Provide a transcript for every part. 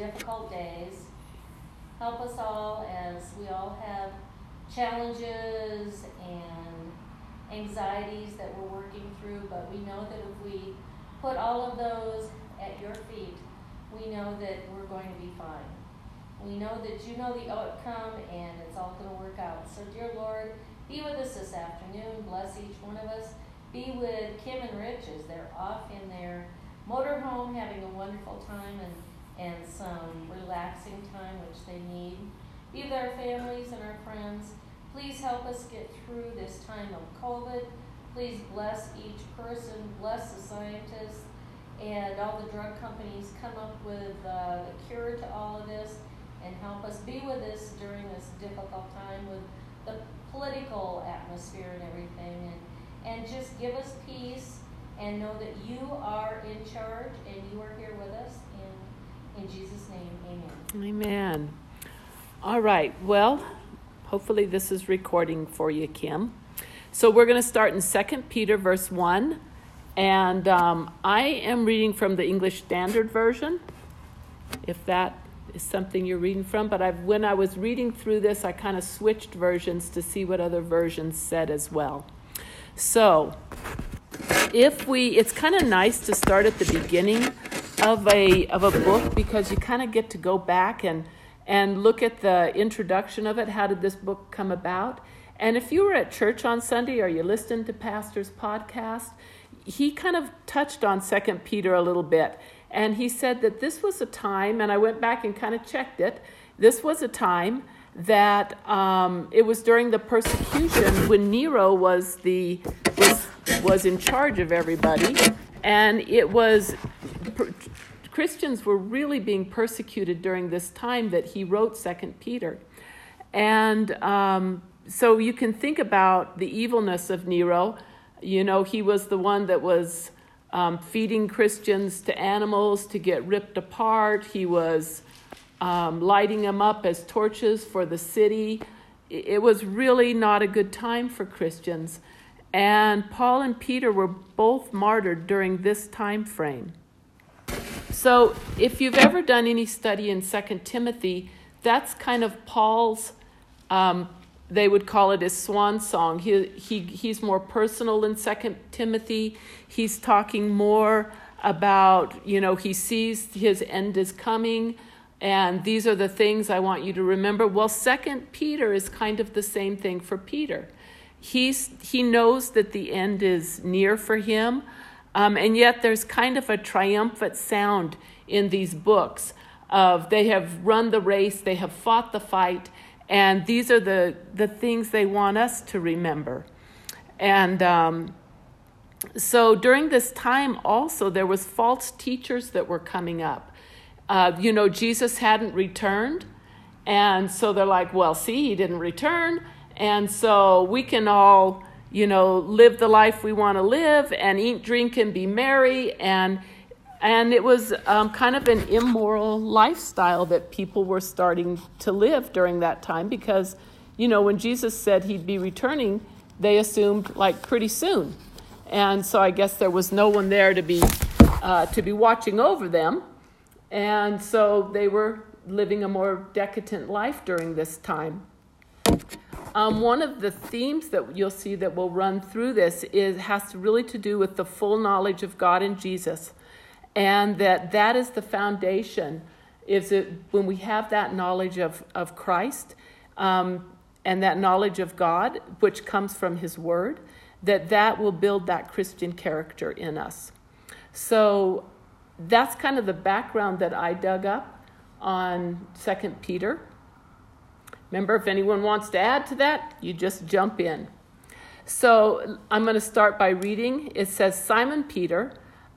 difficult days. Help us all as we all have challenges and anxieties that we're working through, but we know that if we put all of those at your feet, we know that we're going to be fine. We know that you know the outcome and it's all going to work out. So, dear Lord, be with us this afternoon. Bless each one of us. Be with Kim and Rich as they're off in their motorhome having a wonderful time and, and some relaxing time, which they need. Be with our families and our friends. Please help us get through this time of COVID. Please bless each person, bless the scientists, and all the drug companies come up with uh, a cure to all of this and help us be with us during this difficult time with the political atmosphere and everything. And, and just give us peace and know that you are in charge and you are here with us. In, Jesus' name, amen. Amen. All right. Well, hopefully this is recording for you, Kim. So we're going to start in 2 Peter, verse 1. And um, I am reading from the English Standard Version, if that is something you're reading from. But I've, when I was reading through this, I kind of switched versions to see what other versions said as well. So, if we, it's kind of nice to start at the beginning of a of a book because you kind of get to go back and and look at the introduction of it. How did this book come about? And if you were at church on Sunday or you listened to Pastor's podcast, he kind of touched on Second Peter a little bit, and he said that this was a time, and I went back and kind of checked it. This was a time that um, it was during the persecution when Nero was the was, was in charge of everybody, and it was Christians were really being persecuted during this time that he wrote Second Peter, and um, so you can think about the evilness of Nero. You know, he was the one that was um, feeding Christians to animals to get ripped apart. He was um, lighting them up as torches for the city. It was really not a good time for Christians. And Paul and Peter were both martyred during this time frame. So, if you've ever done any study in Second Timothy, that's kind of Paul's. Um, they would call it his swan song. He, he, he's more personal in Second Timothy. He's talking more about, you know, he sees his end is coming and these are the things I want you to remember. Well, Second Peter is kind of the same thing for Peter. He's he knows that the end is near for him, um, and yet there's kind of a triumphant sound in these books of they have run the race, they have fought the fight, and these are the the things they want us to remember. And um, so during this time, also there was false teachers that were coming up uh, you know, Jesus hadn't returned. And so they're like, well, see, he didn't return. And so we can all, you know, live the life we want to live and eat, drink, and be merry. And, and it was um, kind of an immoral lifestyle that people were starting to live during that time because, you know, when Jesus said he'd be returning, they assumed like pretty soon. And so I guess there was no one there to be, uh, to be watching over them. And so they were living a more decadent life during this time. Um, one of the themes that you'll see that will run through this is has really to do with the full knowledge of God and Jesus, and that that is the foundation. Is it when we have that knowledge of of Christ um, and that knowledge of God, which comes from His Word, that that will build that Christian character in us. So that's kind of the background that I dug up on Second Peter. Remember, if anyone wants to add to that, you just jump in. So I'm going to start by reading. It says, Simon Peter,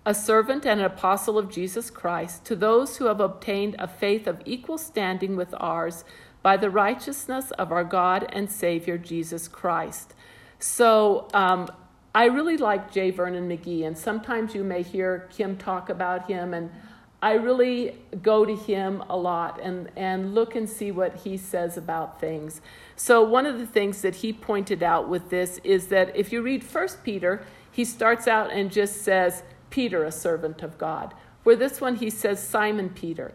a servant and an apostle of Jesus Christ, to those who have obtained a faith of equal standing with ours by the righteousness of our God and Savior Jesus Christ. So um, I really like J. Vernon McGee, and sometimes you may hear Kim talk about him, and I really go to him a lot and, and look and see what he says about things. So, one of the things that he pointed out with this is that if you read First Peter, he starts out and just says, Peter, a servant of God. Where this one, he says, Simon Peter.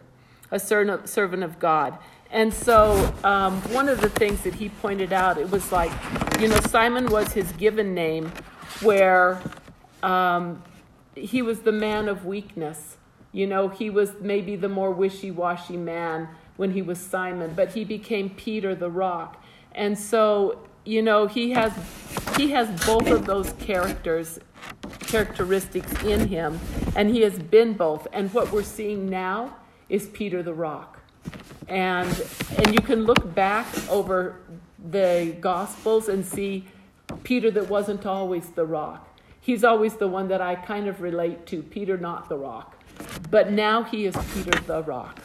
a servant of God. And so, um, one of the things that he pointed out, it was like, you know, Simon was his given name, where um, he was the man of weakness. You know, he was maybe the more wishy washy man when he was Simon, but he became Peter the rock. And so, you know, he has he has both of those characters characteristics in him, and he has been both. And what we're seeing now is Peter the rock. And and you can look back over the gospels and see Peter that wasn't always the rock. He's always the one that I kind of relate to, Peter not the rock. But now he is Peter the rock.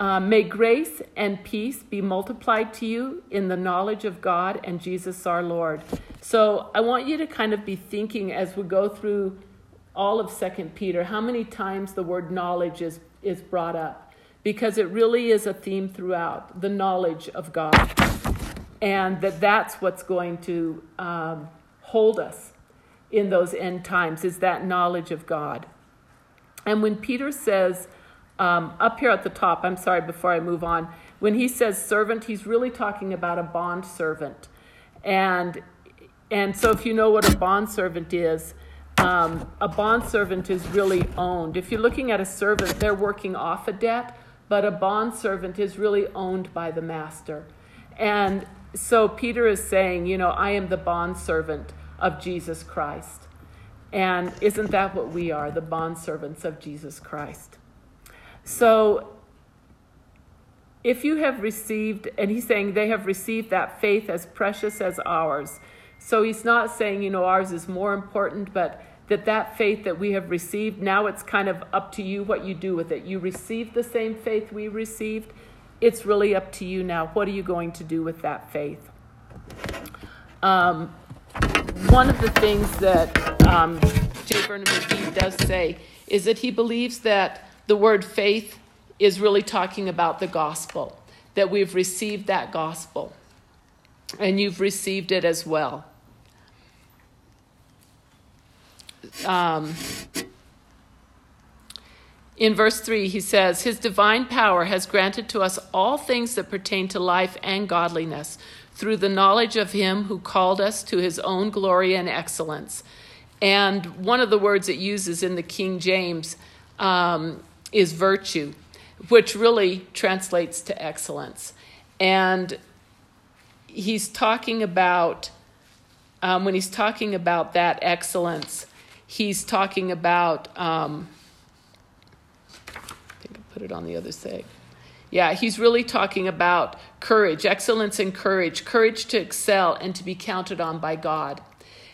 Uh, may grace and peace be multiplied to you in the knowledge of God and Jesus our Lord. So I want you to kind of be thinking as we go through all of Second Peter, how many times the word knowledge is, is brought up. Because it really is a theme throughout the knowledge of God. And that that's what's going to um, hold us in those end times, is that knowledge of God. And when Peter says, um, up here at the top, I'm sorry, before I move on, when he says servant, he's really talking about a bond servant. And, and so if you know what a bond servant is, um, a bond servant is really owned. If you're looking at a servant, they're working off a debt, but a bond servant is really owned by the master. And so Peter is saying, you know, I am the bond servant of Jesus Christ. And isn't that what we are, the bond servants of Jesus Christ? So if you have received, and he's saying they have received that faith as precious as ours. So he's not saying, you know, ours is more important, but that that faith that we have received, now it's kind of up to you what you do with it. You received the same faith we received. It's really up to you now. What are you going to do with that faith? Um, one of the things that um, J. Vernon McGee does say is that he believes that the word faith is really talking about the gospel, that we've received that gospel, and you've received it as well. Um, in verse 3, he says, His divine power has granted to us all things that pertain to life and godliness through the knowledge of Him who called us to His own glory and excellence. And one of the words it uses in the King James um, is virtue, which really translates to excellence. And he's talking about, um, when he's talking about that excellence, he's talking about, um, I think I put it on the other side. Yeah, he's really talking about courage, excellence and courage, courage to excel and to be counted on by God.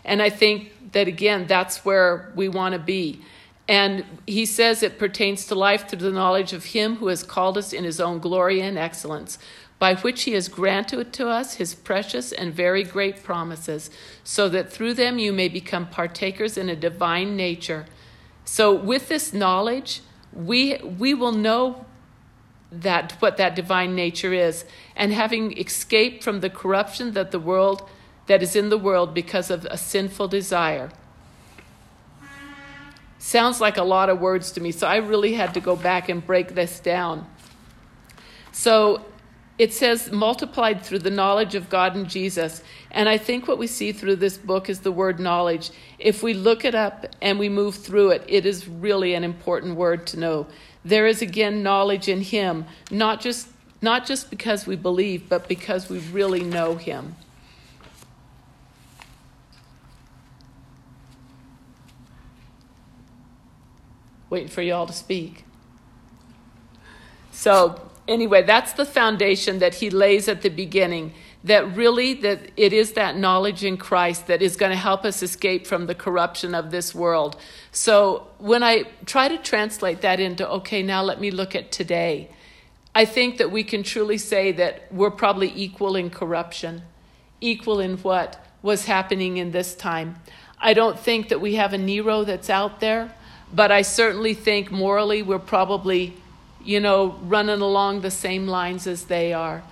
And I think that, again, that's where we want to be. And he says it pertains to life through the knowledge of him who has called us in his own glory and excellence, by which he has granted to us his precious and very great promises, so that through them you may become partakers in a divine nature. So with this knowledge, we we will know that what that divine nature is, and having escaped from the corruption that the world that is in the world because of a sinful desire Sounds like a lot of words to me, so I really had to go back and break this down. So it says multiplied through the knowledge of God and Jesus. And I think what we see through this book is the word knowledge. If we look it up and we move through it, it is really an important word to know. There is again knowledge in him, not just not just because we believe, but because we really know him. waiting for you all to speak. So, anyway, that's the foundation that he lays at the beginning that really that it is that knowledge in Christ that is going to help us escape from the corruption of this world. So, when I try to translate that into okay, now let me look at today. I think that we can truly say that we're probably equal in corruption, equal in what was happening in this time. I don't think that we have a Nero that's out there. But I certainly think morally we're probably, you know, running along the same lines as they are.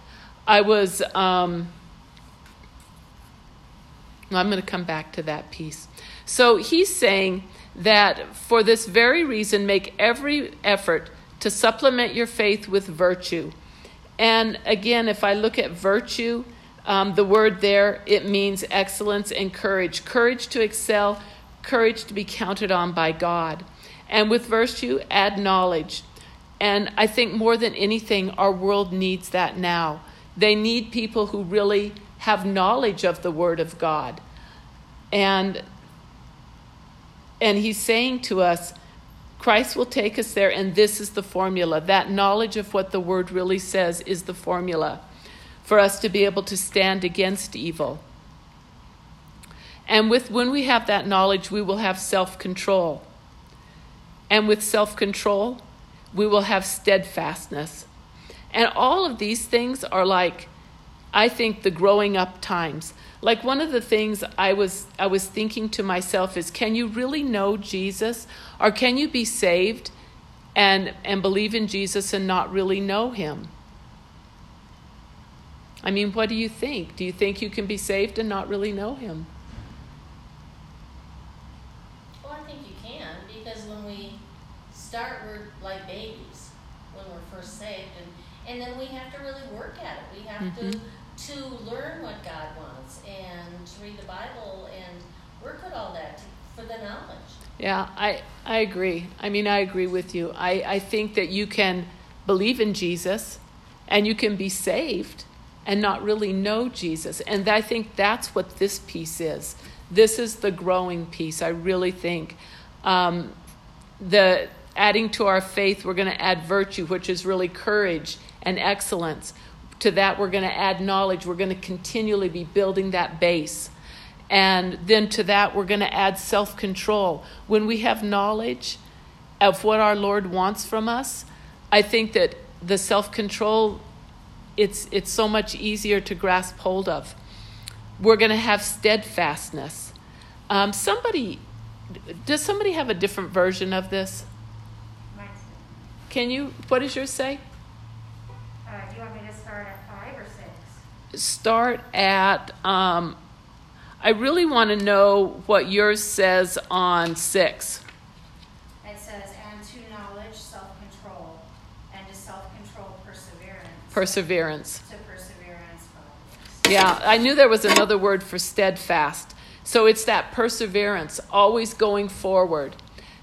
I was, um, I'm going to come back to that piece. So he's saying that for this very reason, make every effort to supplement your faith with virtue. And again, if I look at virtue, um, the word there, it means excellence and courage. Courage to excel, courage to be counted on by God. And with virtue, add knowledge. And I think more than anything, our world needs that now. They need people who really have knowledge of the Word of God. And, and He's saying to us, Christ will take us there, and this is the formula. That knowledge of what the Word really says is the formula for us to be able to stand against evil. And with when we have that knowledge, we will have self-control. And with self-control, we will have steadfastness. And all of these things are like I think the growing up times. Like one of the things I was I was thinking to myself is can you really know Jesus or can you be saved and and believe in Jesus and not really know him? I mean, what do you think? Do you think you can be saved and not really know him? Well, I think you can because when we start, we're like babies when we're first saved, and, and then we have to really work at it. We have Mhm. to to learn what God wants and to read the Bible and work at all that to, for the knowledge. Yeah, I, I agree. I mean, I agree with you. I, I think that you can believe in Jesus and you can be saved and not really know Jesus. And I think that's what this piece is. This is the growing piece, I really think. Um, the adding to our faith, we're going to add virtue, which is really courage and excellence. To that, we're going to add knowledge. We're going to continually be building that base. And then to that, we're going to add self control. When we have knowledge of what our Lord wants from us, I think that the self control, it's, it's so much easier to grasp hold of. We're going to have steadfastness. Um, somebody, does somebody have a different version of this? Can you, what does yours say? uh, do you want me to start at five or six? Start at, um, I really want to know what yours says on six. It says, and to knowledge, self-control, and to self-control, perseverance. Perseverance. To perseverance. Yeah, I knew there was another word for steadfast. So it's that perseverance, always going forward,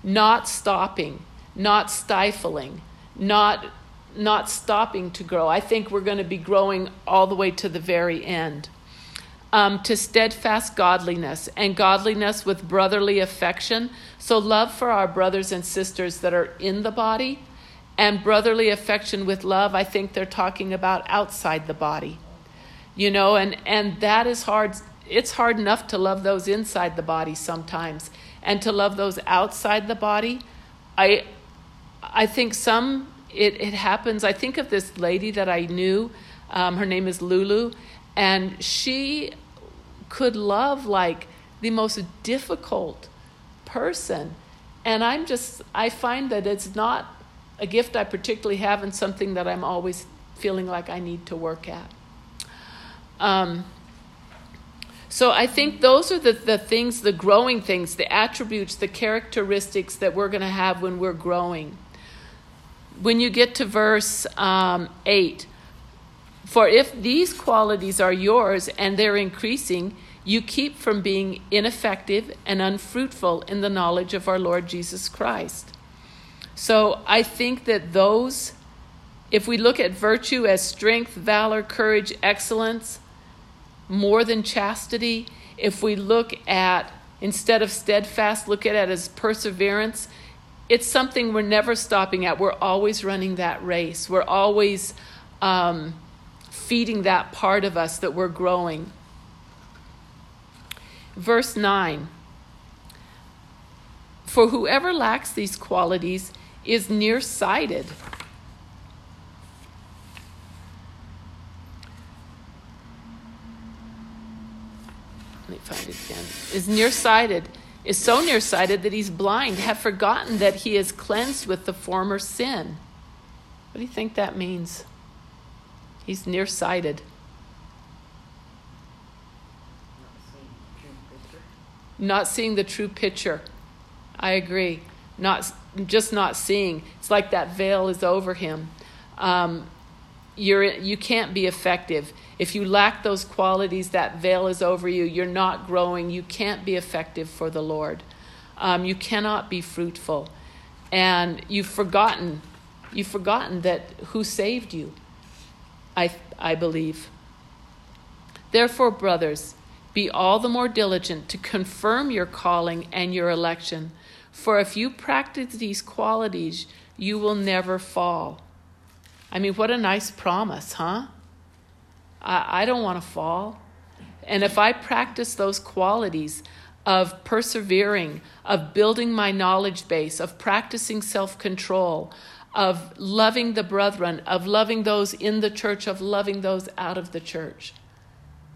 not stopping, not stifling, not not stopping to grow. I think we're going to be growing all the way to the very end. Um, to steadfast godliness and godliness with brotherly affection. So, love for our brothers and sisters that are in the body, and brotherly affection with love, I think they're talking about outside the body you know and and that is hard it's hard enough to love those inside the body sometimes and to love those outside the body i i think some it, it happens. I think of this lady that i knew um, her name is lulu and she could love like the most difficult person. And i'm just i find that it's not a gift i particularly have and something that i'm always feeling like i need to work at. Um, so I think those are the, the things, the growing things, the attributes, the characteristics that we're going to have when we're growing. When you get to verse um, 8, for if these qualities are yours and they're increasing, you keep from being ineffective and unfruitful in the knowledge of our Lord Jesus Christ. So I think that those, if we look at virtue as strength, valor, courage, excellence, more than chastity, if we look at, instead of steadfast, look at it as perseverance, it's something we're never stopping at. We're always running that race. We're always um, feeding that part of us that we're growing. Verse 9 For whoever lacks these qualities is nearsighted. Let me find it again. Is nearsighted, is so nearsighted that he's blind, have forgotten that he is cleansed with the former sin. What do you think that means? He's nearsighted. Not seeing the true picture. I agree. not just not seeing. It's like that veil is over him. Um, you're you can't be effective if you lack those qualities. That veil is over you. You're not growing. You can't be effective for the Lord. Um, you cannot be fruitful, and you've forgotten. You've forgotten that who saved you. I I believe. Therefore, brothers, be all the more diligent to confirm your calling and your election. For if you practice these qualities, you will never fall. I mean, what a nice promise, huh? I, I don't want to fall. And if I practice those qualities of persevering, of building my knowledge base, of practicing self control, of loving the brethren, of loving those in the church, of loving those out of the church,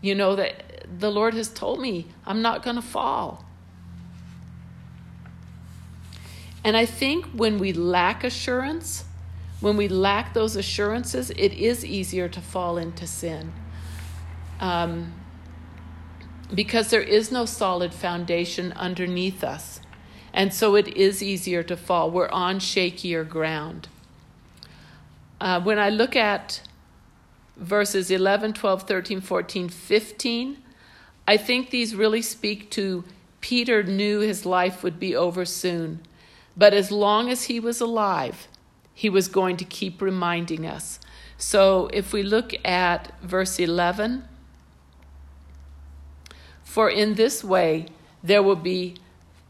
you know that the Lord has told me I'm not going to fall. And I think when we lack assurance, when we lack those assurances, it is easier to fall into sin. Um, because there is no solid foundation underneath us. And so it is easier to fall. We're on shakier ground. Uh, when I look at verses 11, 12, 13, 14, 15, I think these really speak to Peter knew his life would be over soon. But as long as he was alive, he was going to keep reminding us. So if we look at verse 11, for in this way there will be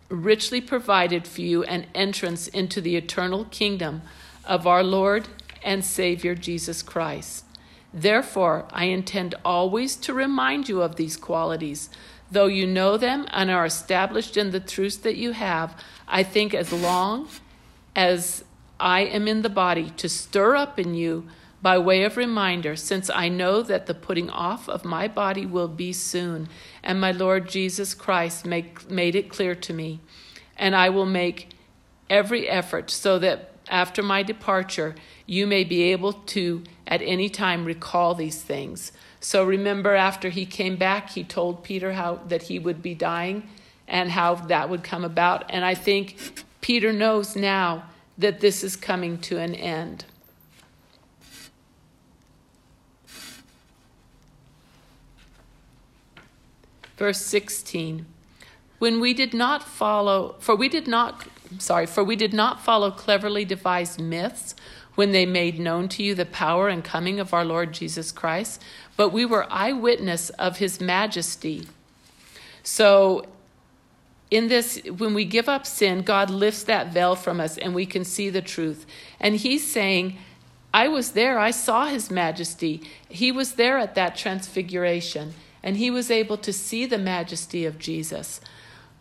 richly provided for you an entrance into the eternal kingdom of our Lord and Savior Jesus Christ. Therefore, I intend always to remind you of these qualities. Though you know them and are established in the truths that you have, I think as long as I am in the body to stir up in you by way of reminder, since I know that the putting off of my body will be soon, and my Lord Jesus Christ make, made it clear to me. And I will make every effort so that after my departure, you may be able to at any time recall these things. So remember, after he came back, he told Peter how that he would be dying and how that would come about. And I think Peter knows now that this is coming to an end. Verse 16 When we did not follow, for we did not, sorry, for we did not follow cleverly devised myths when they made known to you the power and coming of our Lord Jesus Christ, but we were eyewitness of his majesty. So in this, when we give up sin, God lifts that veil from us and we can see the truth. And He's saying, I was there, I saw His majesty. He was there at that transfiguration, and He was able to see the majesty of Jesus.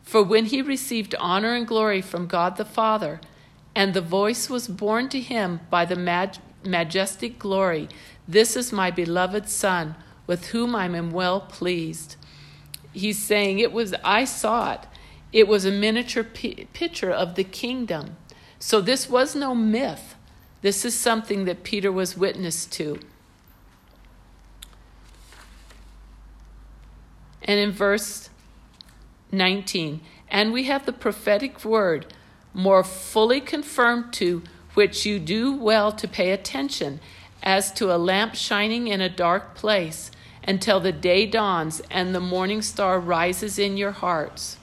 For when He received honor and glory from God the Father, and the voice was borne to Him by the majestic glory, This is my beloved Son, with whom I am well pleased. He's saying, It was, I saw it. It was a miniature p- picture of the kingdom. So this was no myth. This is something that Peter was witness to. And in verse 19, and we have the prophetic word more fully confirmed to which you do well to pay attention as to a lamp shining in a dark place until the day dawns and the morning star rises in your hearts.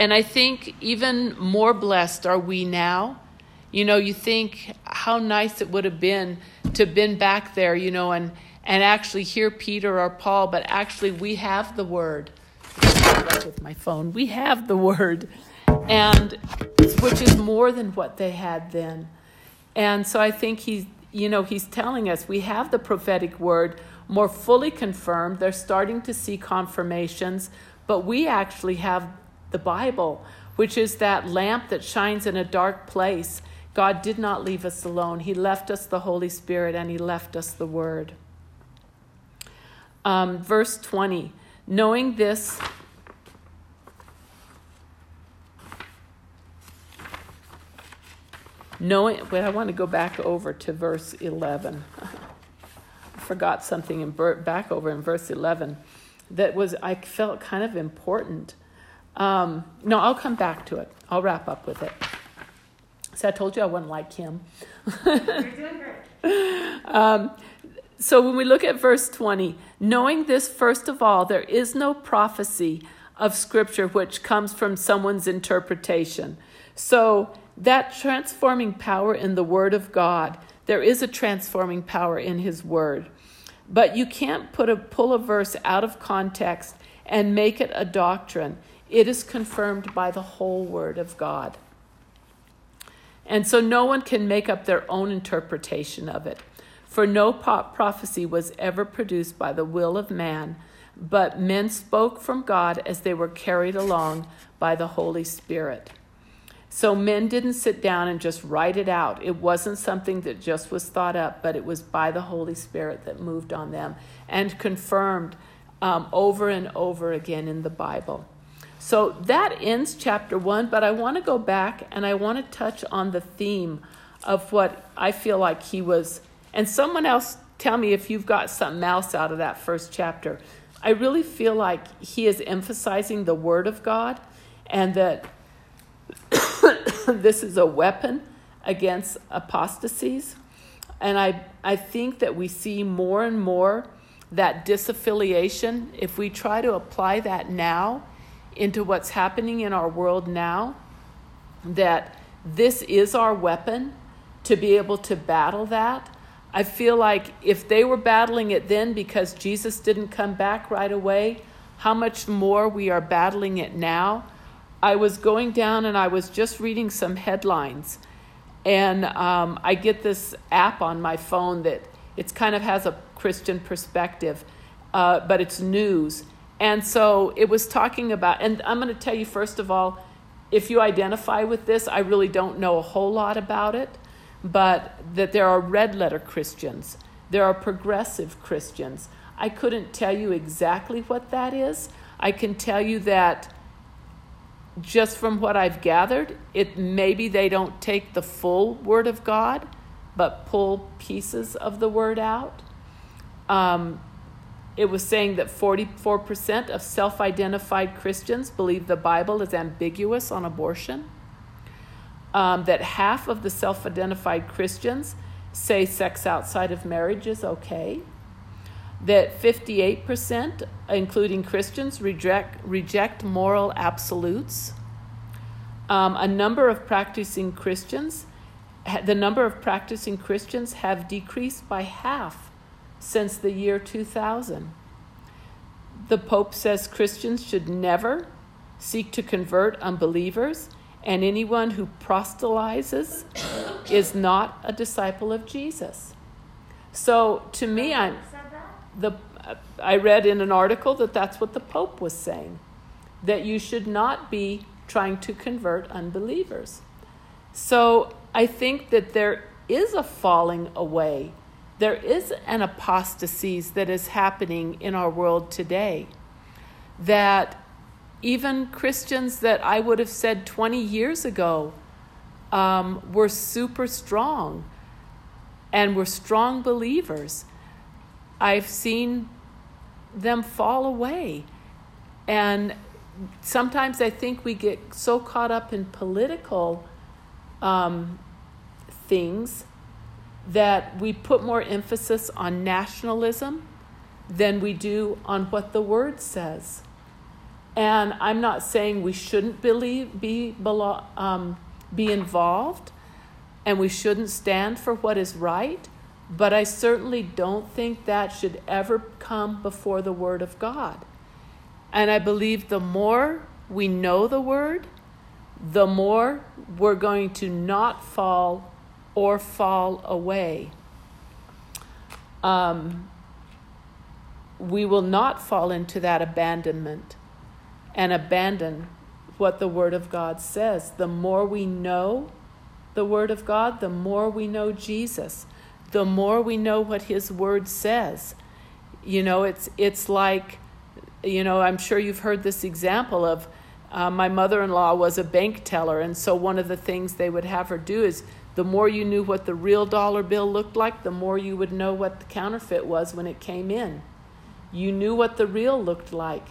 And I think even more blessed are we now. You know, you think how nice it would have been to have been back there, you know, and, and actually hear Peter or Paul, but actually we have the word. With my phone, we have the word, and which is more than what they had then. And so I think he's, you know, he's telling us we have the prophetic word more fully confirmed. They're starting to see confirmations, but we actually have the Bible, which is that lamp that shines in a dark place. God did not leave us alone. He left us the Holy Spirit and He left us the Word. Um, verse 20 Knowing this, knowing, but I want to go back over to verse 11. I forgot something in, back over in verse 11 that was, I felt kind of important. Um, no, I'll come back to it. I'll wrap up with it. So I told you I wouldn't like him. You're doing great. Um, so when we look at verse 20, knowing this, first of all, there is no prophecy of Scripture which comes from someone's interpretation. So that transforming power in the Word of God, there is a transforming power in His Word. But you can't put a, pull a verse out of context and make it a doctrine. It is confirmed by the whole Word of God. And so no one can make up their own interpretation of it. For no prophecy was ever produced by the will of man, but men spoke from God as they were carried along by the Holy Spirit. So men didn't sit down and just write it out. It wasn't something that just was thought up, but it was by the Holy Spirit that moved on them and confirmed um, over and over again in the Bible. So that ends chapter one, but I want to go back and I want to touch on the theme of what I feel like he was. And someone else tell me if you've got something else out of that first chapter. I really feel like he is emphasizing the Word of God and that this is a weapon against apostasies. And I, I think that we see more and more that disaffiliation. If we try to apply that now into what's happening in our world now, that this is our weapon to be able to battle that. I feel like if they were battling it then because Jesus didn't come back right away, how much more we are battling it now I was going down and I was just reading some headlines, and um, I get this app on my phone that it's kind of has a Christian perspective, uh, but it's news. And so it was talking about, and I'm going to tell you first of all, if you identify with this, I really don't know a whole lot about it, but that there are red letter Christians, there are progressive Christians. I couldn't tell you exactly what that is. I can tell you that just from what I've gathered, it maybe they don't take the full word of God, but pull pieces of the word out. Um, it was saying that 44% of self identified Christians believe the Bible is ambiguous on abortion, um, that half of the self identified Christians say sex outside of marriage is okay, that 58%, including Christians, reject, reject moral absolutes. Um, a number of practicing Christians, the number of practicing Christians have decreased by half since the year 2000. The Pope says Christians should never seek to convert unbelievers, and anyone who proselytizes is not a disciple of Jesus. So to me, I'm the I read in an article that that's what the Pope was saying, that you should not be trying to convert unbelievers. So I think that there is a falling away. There is an apostasy that is happening in our world today. That even Christians that I would have said 20 years ago um, were super strong and were strong believers I've seen them fall away. And sometimes I think we get so caught up in political um, things that we put more emphasis on nationalism than we do on what the word says. And I'm not saying we shouldn't believe, be, um, be involved and we shouldn't stand for what is right. But I certainly don't think that should ever come before the Word of God. And I believe the more we know the Word, the more we're going to not fall or fall away. Um, we will not fall into that abandonment and abandon what the Word of God says. The more we know the Word of God, the more we know Jesus the more we know what his word says. You know, it's it's like, you know, I'm sure you've heard this example of uh, my mother-in-law was a bank teller, and so one of the things they would have her do is the more you knew what the real dollar bill looked like, the more you would know what the counterfeit was when it came in. You knew what the real looked like.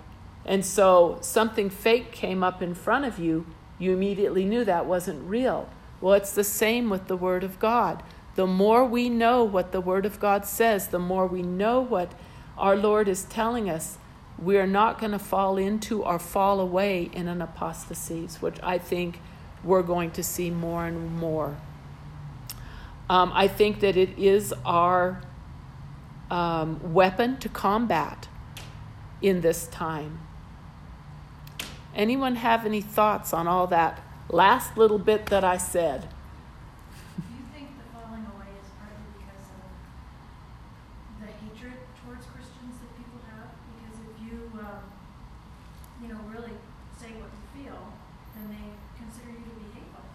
And so something fake came up in front of you, you immediately knew that wasn't real. Well, it's the same with the Word of God. The more we know what the Word of God says, the more we know what our Lord is telling us, we are not going to fall into or fall away in an apostasy, which I think we're going to see more and more. Um, I think that it is our um, weapon to combat in this time. Anyone have any thoughts on all that last little bit that I said? Do you think the falling away is partly because of the hatred towards Christians that people have? Because if you, um, you know, really say what you feel, then they consider you to be hateful.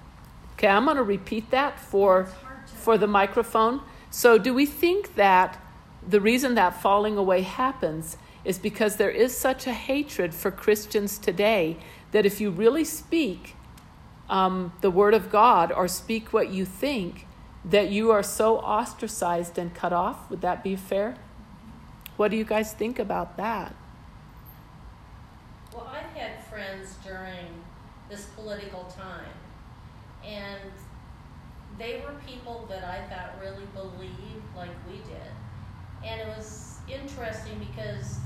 Okay, I'm going to repeat that for It's hard to. For the microphone. So, do we think that the reason that falling away happens is because there is such a hatred for Christians today that if you really speak um, the word of God or speak what you think, that you are so ostracized and cut off? Would that be fair? What do you guys think about that? Well, I've had friends during this political time, and they were people that I thought really believed like we did. And it was interesting because,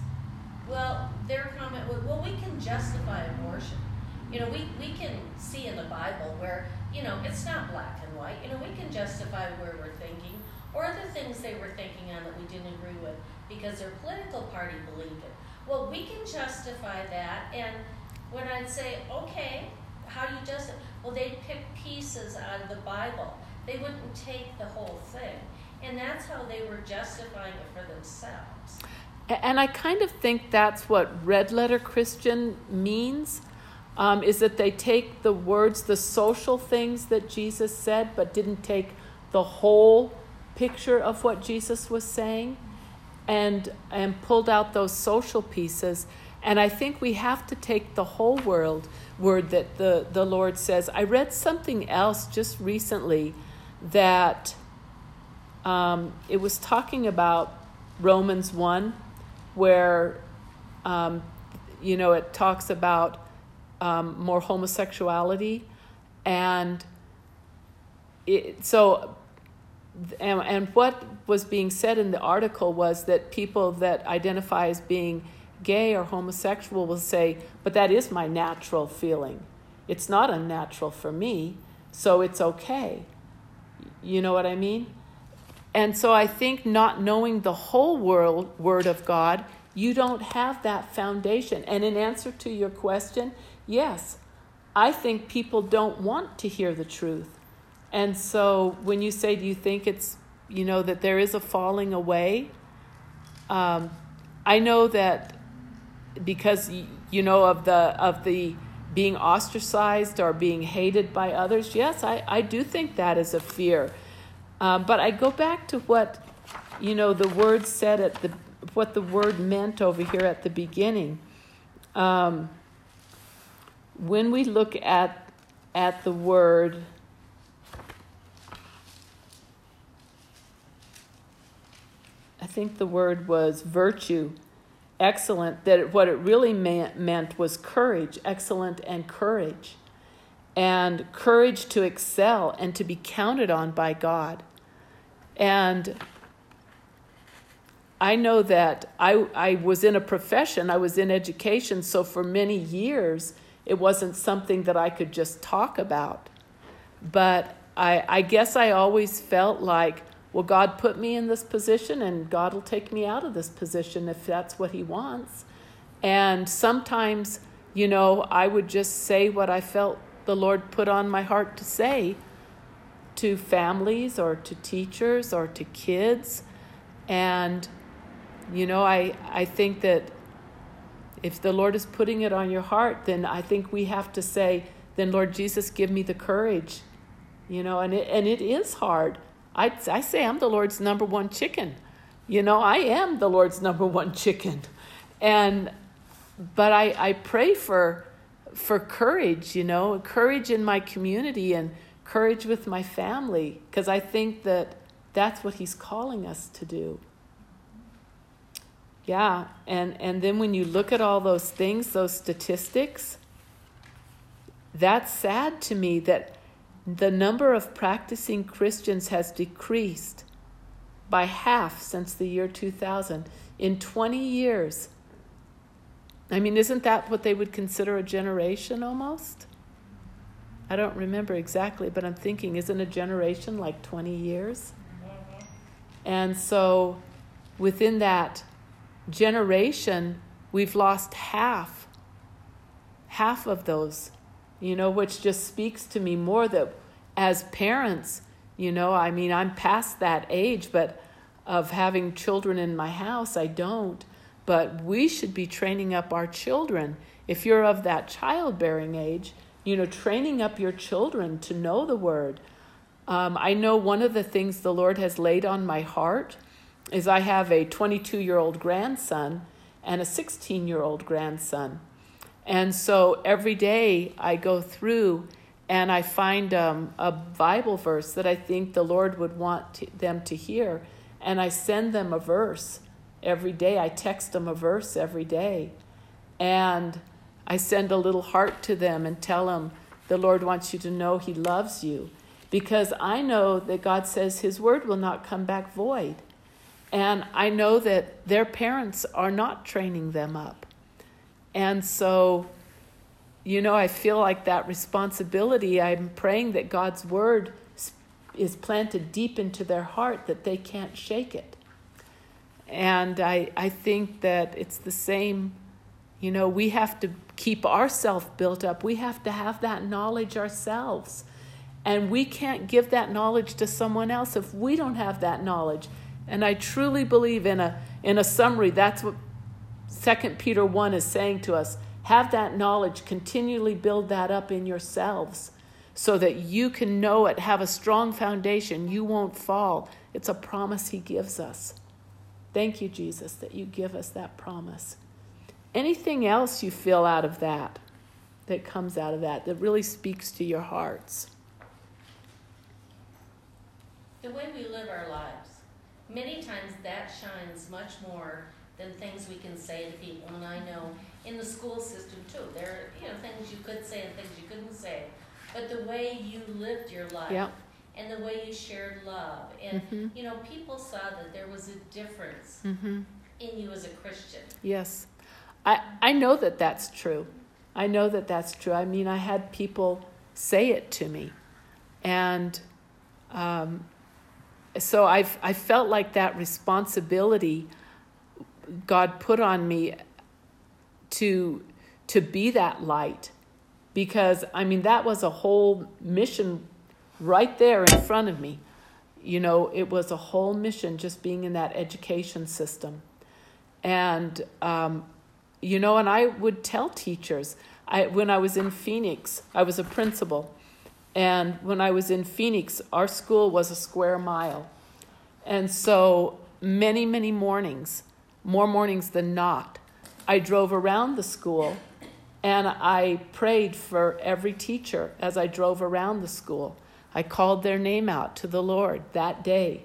well, their comment was, well, we can justify abortion. You know, we, we can see in the Bible where, you know, it's not black and white. You know, we can justify where we're thinking, or other things they were thinking on that we didn't agree with because their political party believed it. Well, we can justify that, and when I'd say, okay, how do you justify? Well, they'd pick pieces out of the Bible. They wouldn't take the whole thing, and that's how they were justifying it for themselves. And I kind of think that's what red letter Christian means. Um, is that they take the words, the social things that Jesus said, but didn't take the whole picture of what Jesus was saying, and and pulled out those social pieces. And I think we have to take the whole world word that the, the Lord says. I read something else just recently that um, it was talking about Romans 1, where, um, you know, it talks about um, more homosexuality. And it, so, and, and what was being said in the article was that people that identify as being gay or homosexual will say, but that is my natural feeling. It's not unnatural for me, so it's okay. You know what I mean? And so I think not knowing the whole world word of God, you don't have that foundation. And in answer to your question, yes, I think people don't want to hear the truth. And so when you say, do you think it's, you know, that there is a falling away? Um, I know that because you know of the of the being ostracized or being hated by others. Yes, I, I do think that is a fear. Um, but I go back to what you know the word said at the what the word meant over here at the beginning. Um, when we look at at the word I think the word was virtue, excellent, that what it really meant, meant was courage, excellent and courage. And courage to excel and to be counted on by God. And I know that I, I was in a profession, I was in education, so for many years it wasn't something that I could just talk about. But I, I guess I always felt like, well, God put me in this position and God will take me out of this position if that's what He wants. And sometimes, you know, I would just say what I felt the Lord put on my heart to say to families or to teachers or to kids. And, you know, I, I think that if the Lord is putting it on your heart, then I think we have to say, then Lord Jesus, give me the courage. You know, and it, and it is hard. I, I say I'm the Lord's number one chicken. You know, I am the Lord's number one chicken. And, but I, I pray for, for courage, you know, courage in my community and courage with my family, because I think that that's what He's calling us to do. Yeah, and, and then when you look at all those things, those statistics, that's sad to me that the number of practicing Christians has decreased by half since the year 2000. In 20 years, I mean, isn't that what they would consider a generation almost? I don't remember exactly, but I'm thinking, isn't a generation like 20 years? Mm-hmm. And so within that generation, we've lost half, half of those, you know, which just speaks to me more that as parents, you know, I mean, I'm past that age, but of having children in my house, I don't. But we should be training up our children. If you're of that childbearing age, you know, training up your children to know the word. Um, I know one of the things the Lord has laid on my heart is I have a 22 year old grandson and a 16 year old grandson. And so every day I go through and I find um, a Bible verse that I think the Lord would want to, them to hear, and I send them a verse every day. I text them a verse every day. And I send a little heart to them and tell them the Lord wants you to know He loves you. Because I know that God says His word will not come back void. And I know that their parents are not training them up. And so, you know, I feel like that responsibility. I'm praying that God's word is planted deep into their heart that they can't shake it. And I, I think that it's the same, you know, we have to keep ourselves built up. We have to have that knowledge ourselves. And we can't give that knowledge to someone else if we don't have that knowledge. And I truly believe in a in a summary, that's what 2 Peter 1 is saying to us. Have that knowledge, continually build that up in yourselves so that you can know it, have a strong foundation, you won't fall. It's a promise he gives us. Thank you, Jesus, that you give us that promise. Anything else you feel out of that, that comes out of that, that really speaks to your hearts? The way we live our lives, many times that shines much more than things we can say to people. And I know in the school system too, there are you know things you could say and things you couldn't say. But the way you lived your life Yeah. and the way you shared love, and Mhm. you know, people saw that there was a difference Mm-hmm. in you as a Christian. Yes. I, I know that that's true. I know that that's true. I mean, I had people say it to me. And um, so I've, I felt like that responsibility God put on me to, to be that light. Because, I mean, that was a whole mission right there in front of me. You know, it was a whole mission just being in that education system. And, um, you know, and I would tell teachers, I, when I was in Phoenix, I was a principal. And when I was in Phoenix, our school was a square mile. And so many, many mornings, more mornings than not, I drove around the school and I prayed for every teacher as I drove around the school. I called their name out to the Lord that day,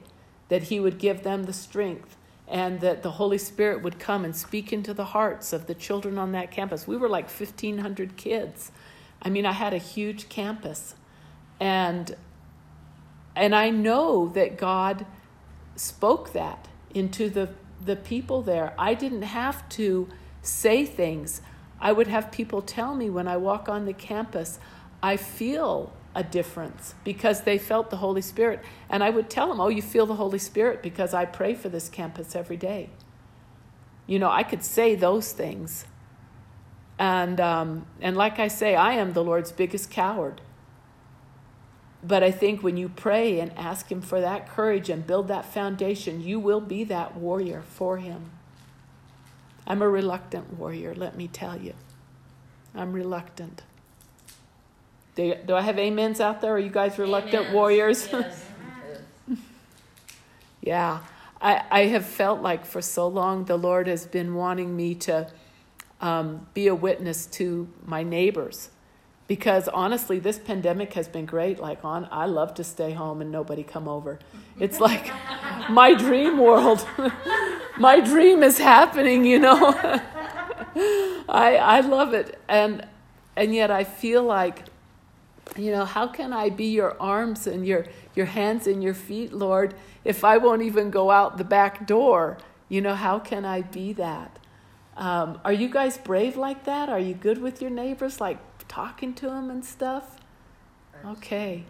that He would give them the strength and that the Holy Spirit would come and speak into the hearts of the children on that campus. We were like 1,500 kids. I mean, I had a huge campus. And, and I know that God spoke that into the, the people there. I didn't have to say things. I would have people tell me when I walk on the campus, I feel a difference because they felt the Holy Spirit. And I would tell them, Oh, you feel the Holy Spirit because I pray for this campus every day. You know, I could say those things. And, um, and like I say, I am the Lord's biggest coward. But I think when you pray and ask Him for that courage and build that foundation, you will be that warrior for Him. I'm a reluctant warrior, let me tell you. I'm reluctant. Do, do I have amens out there? Are you guys reluctant Amens. warriors? Yes. yeah. I, I have felt like for so long the Lord has been wanting me to um, be a witness to my neighbors. Because honestly, this pandemic has been great. Like on, I love to stay home and nobody come over. It's like my dream world. my dream is happening, you know. I I love it, and and yet I feel like You know, how can I be your arms and your, your hands and your feet, Lord, if I won't even go out the back door? You know, how can I be that? Um, are you guys brave like that? Are you good with your neighbors, like talking to them and stuff? Okay.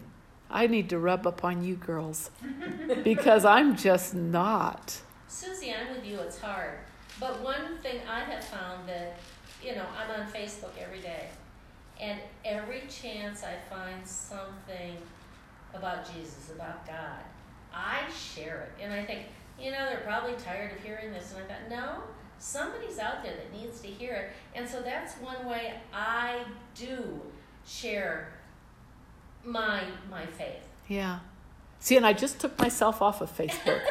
I need to rub up on you girls because I'm just not. Susie, I'm with you, it's hard. But one thing I have found that, you know, I'm on Facebook every day. And every chance I find something about Jesus, about God, I share it. And I think, you know, they're probably tired of hearing this. And I thought, no, somebody's out there that needs to hear it. And so that's one way I do share my my faith. Yeah. See, and I just took myself off of Facebook.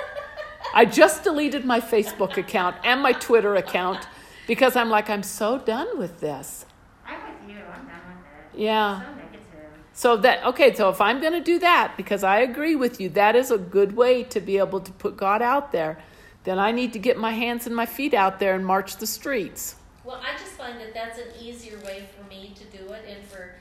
I just deleted my Facebook account and my Twitter account because I'm like, I'm so done with this. I'm with you, I'm done with it. Yeah. So negative. So that okay, so if I'm going to do that because I agree with you, that is a good way to be able to put God out there. Then I need to get my hands and my feet out there and march the streets. Well, I just find that that's an easier way for me to do it and for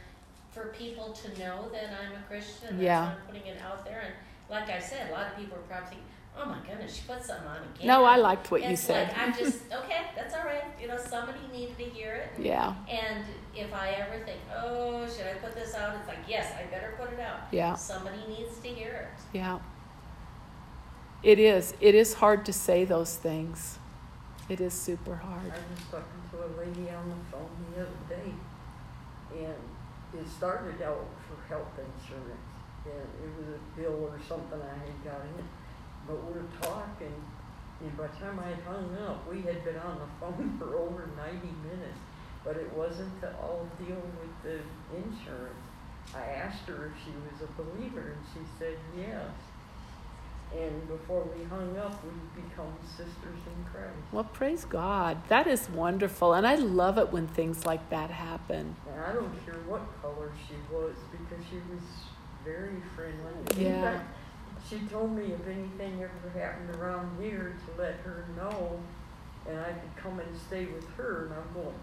for people to know that I'm a Christian. And Yeah. I'm putting it out there. And like I said, a lot of people are probably thinking, "Oh my goodness, she put something on again." No, I liked what you said. Like, I'm just okay. That's all right. You know, somebody needed to hear it. Yeah. And if I ever think, "Oh, should I put this out?" It's like, yes, I better put it out. Yeah. Somebody needs to hear it. Yeah. It is. It is hard to say those things. It is super hard. I was talking to a lady on the phone the other day, and it started out for health insurance, and it was a bill or something I had gotten. but we we're talking, and by the time I had hung up, we had been on the phone for over ninety minutes, but it wasn't to all deal with the insurance. I asked her if she was a believer, and she said yes. And before we hung up, we become sisters in Christ. Well, praise God. That is wonderful. And I love it when things like that happen. And I don't care what color she was because she was very friendly. In Yeah. fact, She told me if anything ever happened around here to let her know and I could come and stay with her and I'm going,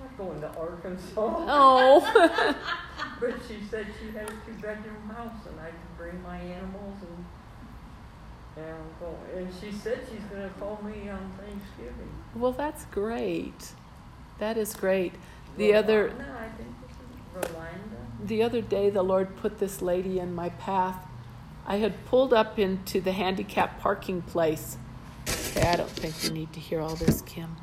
I'm not going to Arkansas. Oh. But she said she had a two bedroom house and I could bring my animals and and going, she said she's gonna call me on Thanksgiving. well, that's great. That is great. The other Rolanda, I think this Rolanda. the other day the Lord put this lady in my path. I had pulled up into the handicap parking place. Okay, I don't think you need to hear all this, Kim.